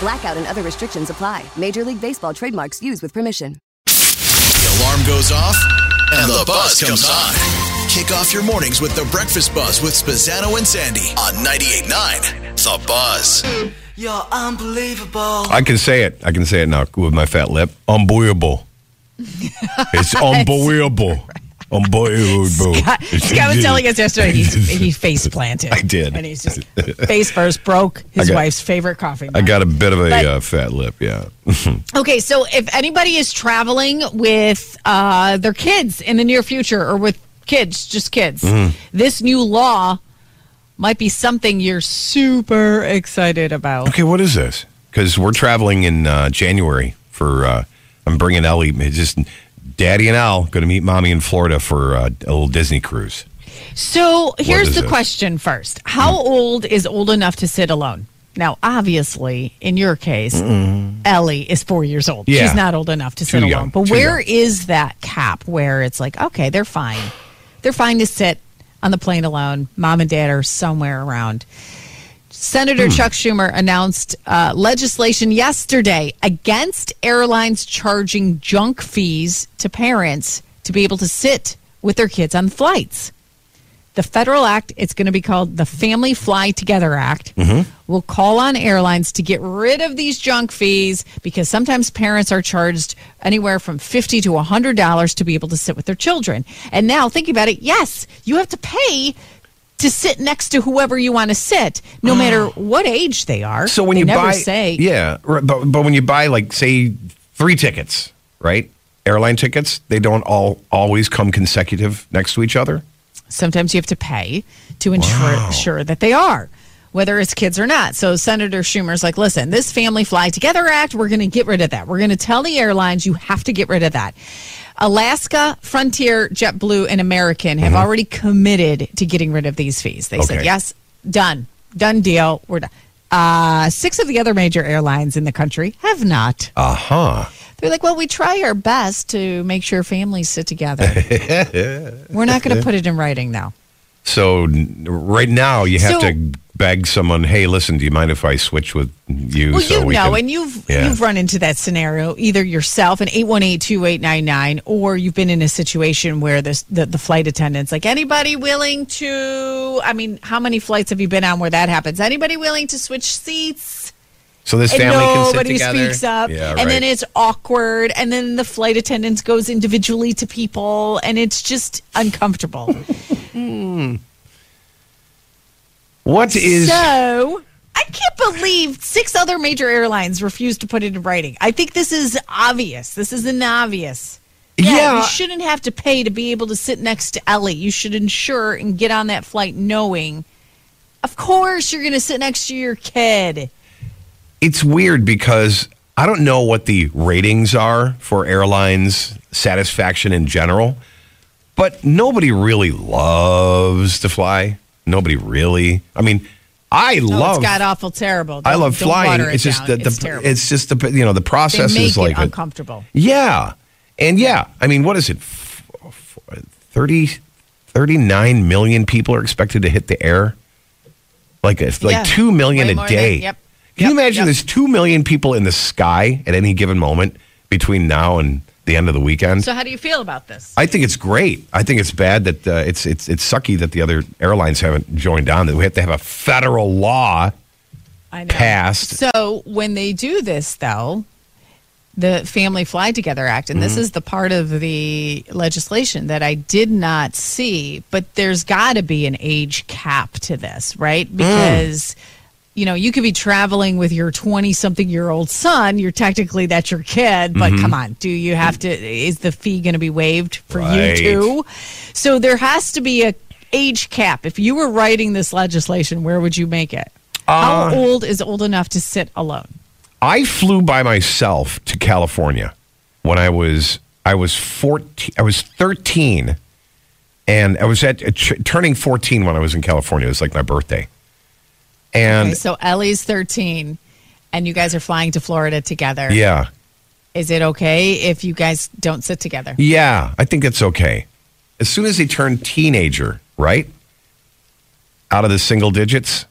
Blackout and other restrictions apply. Major League Baseball trademarks used with permission. The alarm goes off and the buzz comes on. Kick off your mornings with the breakfast buzz with Spazzano and Sandy on 98.9 The Buzz. You're unbelievable. I can say it. I can say it now with my fat lip. Unbelievable. it's unbelievable. Unbelievable. Scott, Scott was telling us yesterday he, he face planted. I did. And he's just face first broke his got- wife's favorite coffee. Mug. I got a bit of a But- uh, fat lip, yeah. Okay, so if anybody is traveling with uh, their kids in the near future or with kids, just kids, Mm-hmm. this new law might be something you're super excited about. okay, what is this? Because we're traveling in uh, January for, uh, I'm bringing Ellie, just Daddy and Al going to meet Mommy in Florida for uh, a little Disney cruise. So here's the it? question first How old is old enough to sit alone? Now, obviously, in your case, Ellie is four years old. Yeah. She's not old enough to sit Too alone. young, But too where young. is that cap where it's like, okay, they're fine. They're fine to sit on the plane alone. Mom and dad are somewhere around. Senator Hmm. Chuck Schumer announced uh, legislation yesterday against airlines charging junk fees to parents to be able to sit with their kids on flights. The federal act, it's going to be called the Family Fly Together Act, will call on airlines to get rid of these junk fees because sometimes parents are charged anywhere from 50 to $100 to be able to sit with their children. And now, thinking about it, yes, you have to pay to sit next to whoever you want to sit, no mm. matter what age they are. So when They you never buy, say, yeah, but but when you buy like say three tickets, right? Airline tickets, they don't all always come consecutive next to each other. sometimes you have to pay to ensure ensure that they are whether it's kids or not so senator schumer's like listen this family fly together act we're going to get rid of that we're going to tell the airlines you have to get rid of that alaska frontier jetblue and american have already committed to getting rid of these fees they said yes done done deal we're done uh, six of the other major airlines in the country have not. Uh huh. They're like, well, we try our best to make sure families sit together. We're not going to put it in writing now. So right now you have So- to beg someone, "Hey, listen, do you mind if I switch with you?" Well, so you we know, can-" and you've Yeah. you've run into that scenario either yourself, an eight one eight two eight nine nine, or you've been in a situation where this the, the flight attendants like anybody willing to. I mean, how many flights have you been on where that happens? Anybody willing to switch seats? so this family can sit nobody together. speaks up, Yeah, and then it's awkward, and then the flight attendants goes individually to people, and it's just uncomfortable. Hmm. What is So I can't believe six other major airlines refused to put it in writing. I think this is obvious. This is an obvious. Yeah. you shouldn't have to pay to be able to sit next to Ellie. You should ensure and get on that flight knowing, of course, you're going to sit next to your kid. it's weird because I don't know what the ratings are for airlines satisfaction in general, but nobody really loves to fly. Nobody really. I mean, I No, love. it's got awful terrible. I Don't- love don't flying. it It's just down. the it's terrible. it's just the you know the process is like a- uncomfortable. yeah, and yeah. I mean, what is it? F- f- 30, 39 million people are expected to hit the air. Like it's like Yeah. two million Way a more than- day. yep. Can you imagine yep. there's two million people in the sky at any given moment between now and the end of the weekend? So how do you feel about this? I think it's great. I think it's bad that uh, it's it's it's sucky that the other airlines haven't joined on. That we have to have a federal law I know. passed. So when they do this, though, the Family Fly Together Act. And this is the part of the legislation that I did not see, but there's got to be an age cap to this, right? Because. You know, you could be traveling with your 20 something year old son. You're technically that's your kid, but come on, do you have to? Is the fee going to be waived for Right. you too? So there has to be a age cap. If you were writing this legislation, where would you make it? How old is old enough to sit alone? I flew by myself to California when I was I was 14 I was 13 and I was at uh, ch- turning 14 when I was in California. It was like my birthday. And Okay, so Ellie's 13 and you guys are flying to Florida together. yeah. Is it okay if you guys don't sit together? Yeah, I think it's okay. As soon as they turn teenager, right? Out of the single digits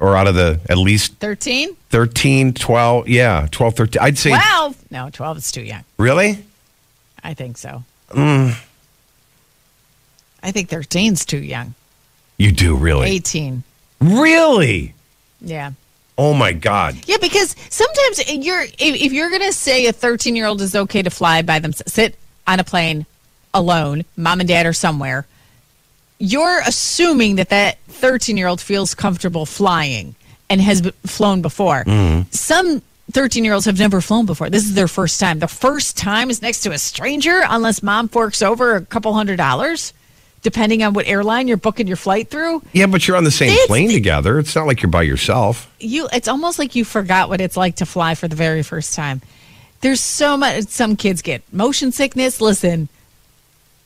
or out of the at least 13? 13, 12, yeah, 12, 13. I'd say 12? No, 12 is too young. Really? I think so. Mm. I think 13's too young. You do really? 18. Really? Yeah. Oh my god. Yeah, because sometimes you're if, if you're going to say a 13 year old is okay to fly by themselves, sit on a plane alone, mom and dad are somewhere, you're assuming that that 13 year old feels comfortable flying and has b- flown before. Mm-hmm. Some 13 year olds have never flown before. This is their first time. The first time is next to a stranger, unless mom forks over a couple hundred dollars, depending on what airline you're booking your flight through. Yeah, but you're on the same It's- plane together. It's not like you're by yourself. you it's almost like you forgot what it's like to fly for the very first time. There's so much some kids get motion sickness. Listen,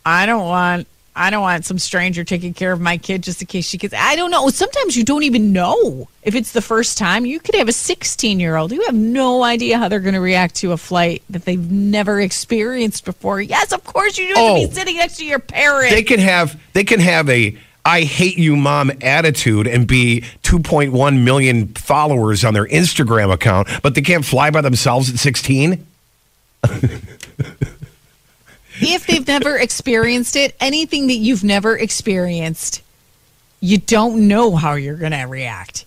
I don't want I don't want some stranger taking care of my kid just in case she gets I don't know. Sometimes you don't even know if it's the first time. You could have a 16 year old. You have no idea how they're going to react to a flight that they've never experienced before. Yes, of course you don't have to Oh. be sitting next to your parent. They can have they can have a I hate you mom attitude and be 2.1 million followers on their Instagram account, but they can't fly by themselves at 16? if they've never experienced it, anything that you've never experienced, you don't know how you're going to react.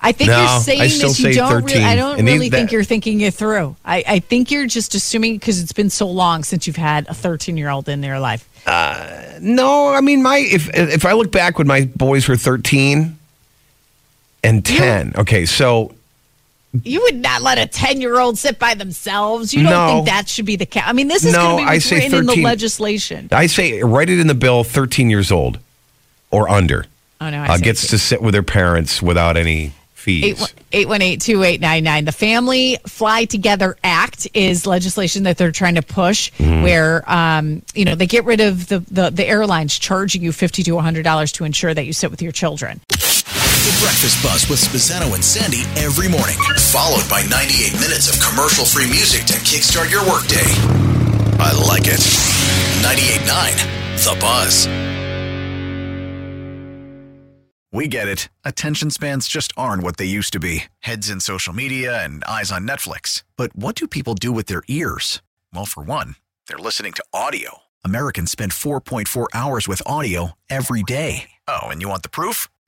I think No, you're saying this. You say don't. Really, I don't And really that- think you're thinking it through. I, I think you're just assuming because it's been so long since you've had a 13 year old in their life. Uh, No, I mean my if if I look back when my boys were 13 and 10. Okay, so You would not let a 10 year old sit by themselves. You don't No. think that should be the cap. I mean, this is No, going to be I what's say written in the legislation. I say write it in the bill 13 years old or under. Oh, no, I uh, gets to sit with their parents without any fees. 818-2899. The Family Fly Together Act is legislation that they're trying to push where um, you know, they get rid of the, the, the airlines charging you 50 to $100 to ensure that you sit with your children. The Breakfast Buzz with Spazzano and Sandy every morning, followed by 98 minutes of commercial-free music to kickstart your workday. I like it. 98.9 The Buzz. We get it. Attention spans just aren't what they used to be heads in social media and eyes on Netflix. But what do people do with their ears? Well, for one, they're listening to audio. Americans spend 4.4 hours with audio every day. Oh, and you want the proof?